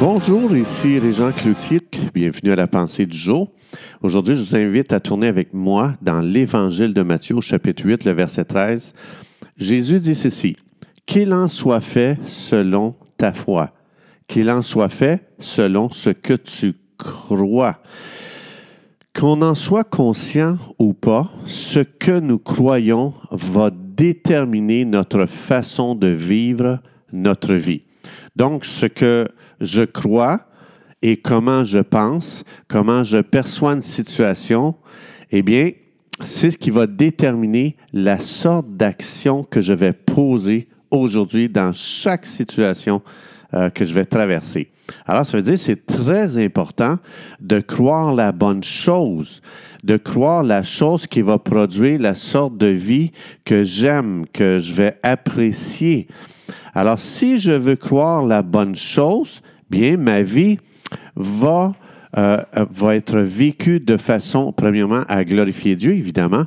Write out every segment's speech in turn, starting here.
Bonjour, ici Régent Cloutier. Bienvenue à la pensée du jour. Aujourd'hui, je vous invite à tourner avec moi dans l'Évangile de Matthieu, chapitre 8, le verset 13. Jésus dit ceci Qu'il en soit fait selon ta foi, qu'il en soit fait selon ce que tu crois. Qu'on en soit conscient ou pas, ce que nous croyons va déterminer notre façon de vivre notre vie. Donc, ce que je crois et comment je pense, comment je perçois une situation, eh bien, c'est ce qui va déterminer la sorte d'action que je vais poser aujourd'hui dans chaque situation euh, que je vais traverser. Alors, ça veut dire que c'est très important de croire la bonne chose, de croire la chose qui va produire la sorte de vie que j'aime, que je vais apprécier. Alors, si je veux croire la bonne chose, bien, ma vie va, euh, va être vécue de façon, premièrement, à glorifier Dieu, évidemment,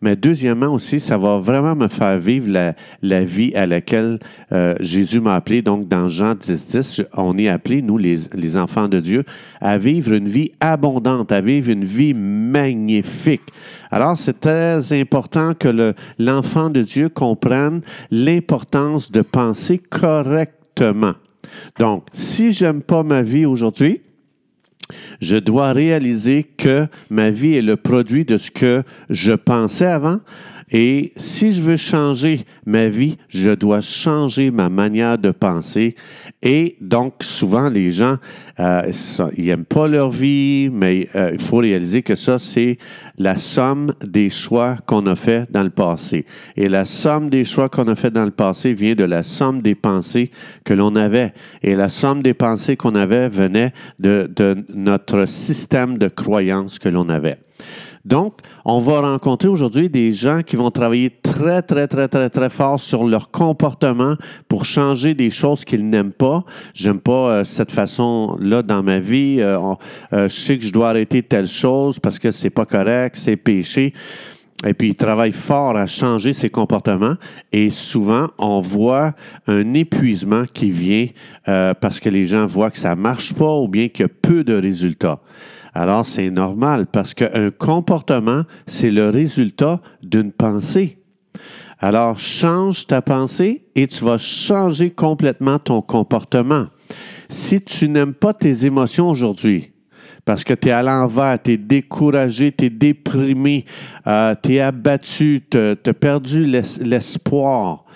mais deuxièmement aussi, ça va vraiment me faire vivre la, vie à laquelle euh, Jésus m'a appelé. Donc, dans Jean 10, 10, on est appelés, nous, les, les, enfants de Dieu, à vivre une vie abondante, à vivre une vie magnifique. Alors, c'est très important que l'enfant de Dieu comprenne l'importance de penser correctement. Donc, si j'aime pas ma vie aujourd'hui, je dois réaliser que ma vie est le produit de ce que je pensais avant. Et si je veux changer ma vie, je dois changer ma manière de penser. Et donc, souvent, les gens, euh, ils n'aiment pas leur vie, mais euh, il faut réaliser que ça, c'est la somme des choix qu'on a fait dans le passé. Et la somme des choix qu'on a fait dans le passé vient de la somme des pensées que l'on avait. Et la somme des pensées qu'on avait venait de, de notre système de croyances que l'on avait. Donc, on va rencontrer aujourd'hui des gens qui vont travailler très, très, très, très, très fort sur leur comportement pour changer des choses qu'ils n'aiment pas. J'aime pas euh, cette façon-là dans ma vie. Euh, euh, je sais que je dois arrêter telle chose parce que c'est pas correct, c'est péché. Et puis, ils travaillent fort à changer ses comportements. Et souvent, on voit un épuisement qui vient parce que les gens voient que ça marche pas ou bien qu'il y a peu de résultats. Alors, c'est normal parce qu'un comportement, c'est le résultat d'une pensée. Alors, change ta pensée et tu vas changer complètement ton comportement. Si tu n'aimes pas tes émotions aujourd'hui, parce que tu es à l'envers, tu es découragé, tu es déprimé, euh, tu es abattu, tu as perdu l'espoir,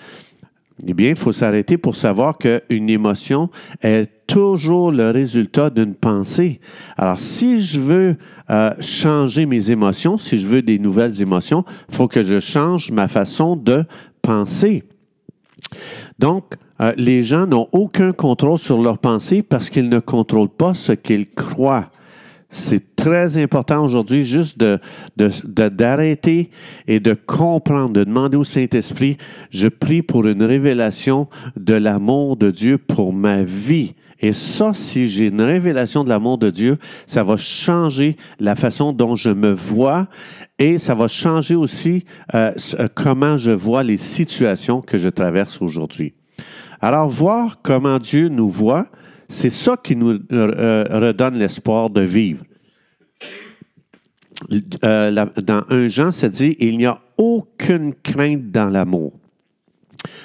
eh bien, il faut s'arrêter pour savoir qu'une émotion est toujours le résultat d'une pensée. Alors, si je veux euh, changer mes émotions, si je veux des nouvelles émotions, il faut que je change ma façon de penser. Donc, euh, les gens n'ont aucun contrôle sur leurs pensées parce qu'ils ne contrôlent pas ce qu'ils croient. C'est très important aujourd'hui juste de, d'arrêter et de comprendre, de demander au Saint-Esprit, je prie pour une révélation de l'amour de Dieu pour ma vie. Et ça, si j'ai une révélation de l'amour de Dieu, ça va changer la façon dont je me vois et ça va changer aussi euh, euh, comment je vois les situations que je traverse aujourd'hui. Alors, voir comment Dieu nous voit, c'est ça qui nous euh, redonne l'espoir de vivre. Euh, dans un Jean, ça dit il n'y a aucune crainte dans l'amour.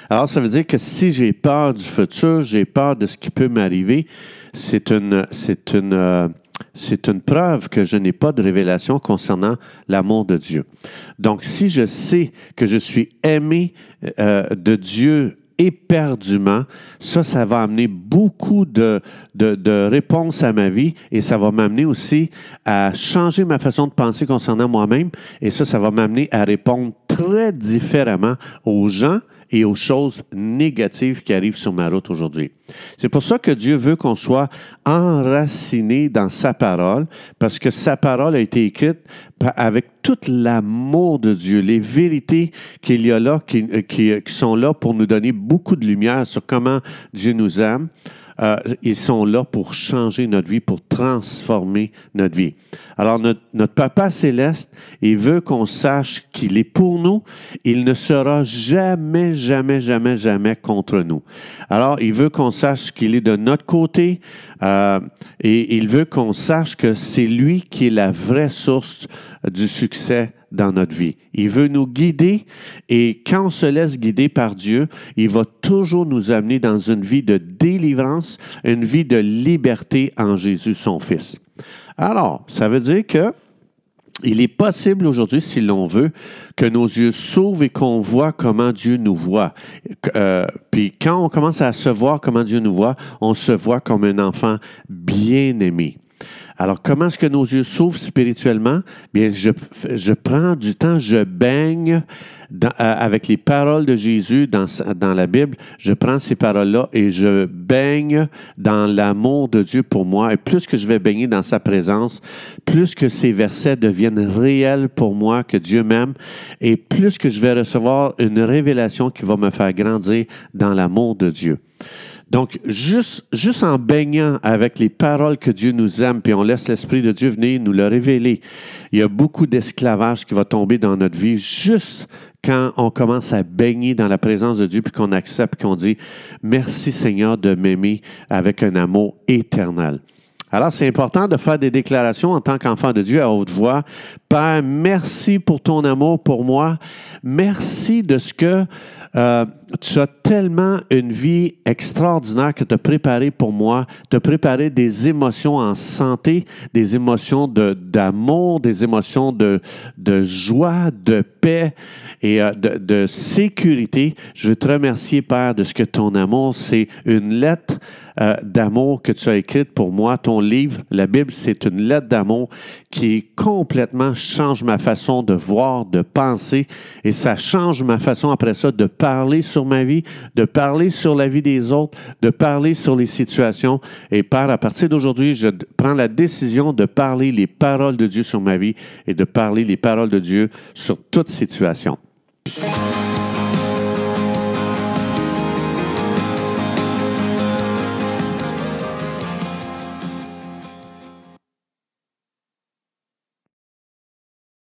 Alors, ça veut dire que si j'ai peur du futur, j'ai peur de ce qui peut m'arriver, c'est une, c'est une, euh, c'est une preuve que je n'ai pas de révélation concernant l'amour de Dieu. Donc, si je sais que je suis aimé euh, de Dieu éperdument, ça, ça va amener beaucoup de, de, réponses à ma vie et ça va m'amener aussi à changer ma façon de penser concernant moi-même et ça, ça va m'amener à répondre très différemment aux gens et aux choses négatives qui arrivent sur ma route aujourd'hui. C'est pour ça que Dieu veut qu'on soit enraciné dans sa parole, parce que sa parole a été écrite avec tout l'amour de Dieu, les vérités qu'il y a là, qui, qui, qui, sont là pour nous donner beaucoup de lumière sur comment Dieu nous aime. Euh, ils sont là pour changer notre vie, pour transformer notre vie. Alors, notre, Papa céleste, il veut qu'on sache qu'il est pour nous. Il ne sera jamais, jamais, jamais, jamais contre nous. Alors, il veut qu'on sache qu'il est de notre côté euh, et il veut qu'on sache que c'est lui qui est la vraie source du succès dans notre vie. Il veut nous guider et quand on se laisse guider par Dieu, il va toujours nous amener dans une vie de délivrance, une vie de liberté en Jésus, son Fils. Alors, ça veut dire que il est possible aujourd'hui, si l'on veut, que nos yeux s'ouvrent et qu'on voit comment Dieu nous voit. Euh, puis quand on commence à se voir comment Dieu nous voit, on se voit comme un enfant bien aimé. Alors, comment est-ce que nos yeux s'ouvrent spirituellement? Bien, je, prends du temps, je baigne euh, avec les paroles de Jésus dans, dans la Bible. Je prends ces paroles-là et je baigne dans l'amour de Dieu pour moi. Et plus que je vais baigner dans sa présence, plus que ces versets deviennent réels pour moi, que Dieu m'aime, et plus que je vais recevoir une révélation qui va me faire grandir dans l'amour de Dieu. Donc, juste, juste en baignant avec les paroles que Dieu nous aime, puis on laisse l'Esprit de Dieu venir nous le révéler, il y a beaucoup d'esclavage qui va tomber dans notre vie juste quand on commence à baigner dans la présence de Dieu, puis qu'on accepte, qu'on dit, merci Seigneur de m'aimer avec un amour éternel. Alors, c'est important de faire des déclarations en tant qu'enfant de Dieu à haute voix. Père, merci pour ton amour pour moi. Merci de ce que euh, tu as tellement une vie extraordinaire que tu as préparé pour moi. Tu as préparé des émotions en santé, des émotions d'amour, des émotions de, de joie, de paix et euh, de, de, sécurité. Je veux te remercier, Père, de ce que ton amour, c'est une lettre euh, d'amour que tu as écrite pour moi. Ton livre, la Bible, c'est une lettre d'amour qui complètement change ma façon de voir, de penser et ça change ma façon après ça de parler sur ma vie, de parler sur la vie des autres, de parler sur les situations. Et Père, à partir d'aujourd'hui, je prends la décision de parler les paroles de Dieu sur ma vie et de parler les paroles de Dieu sur toute situation.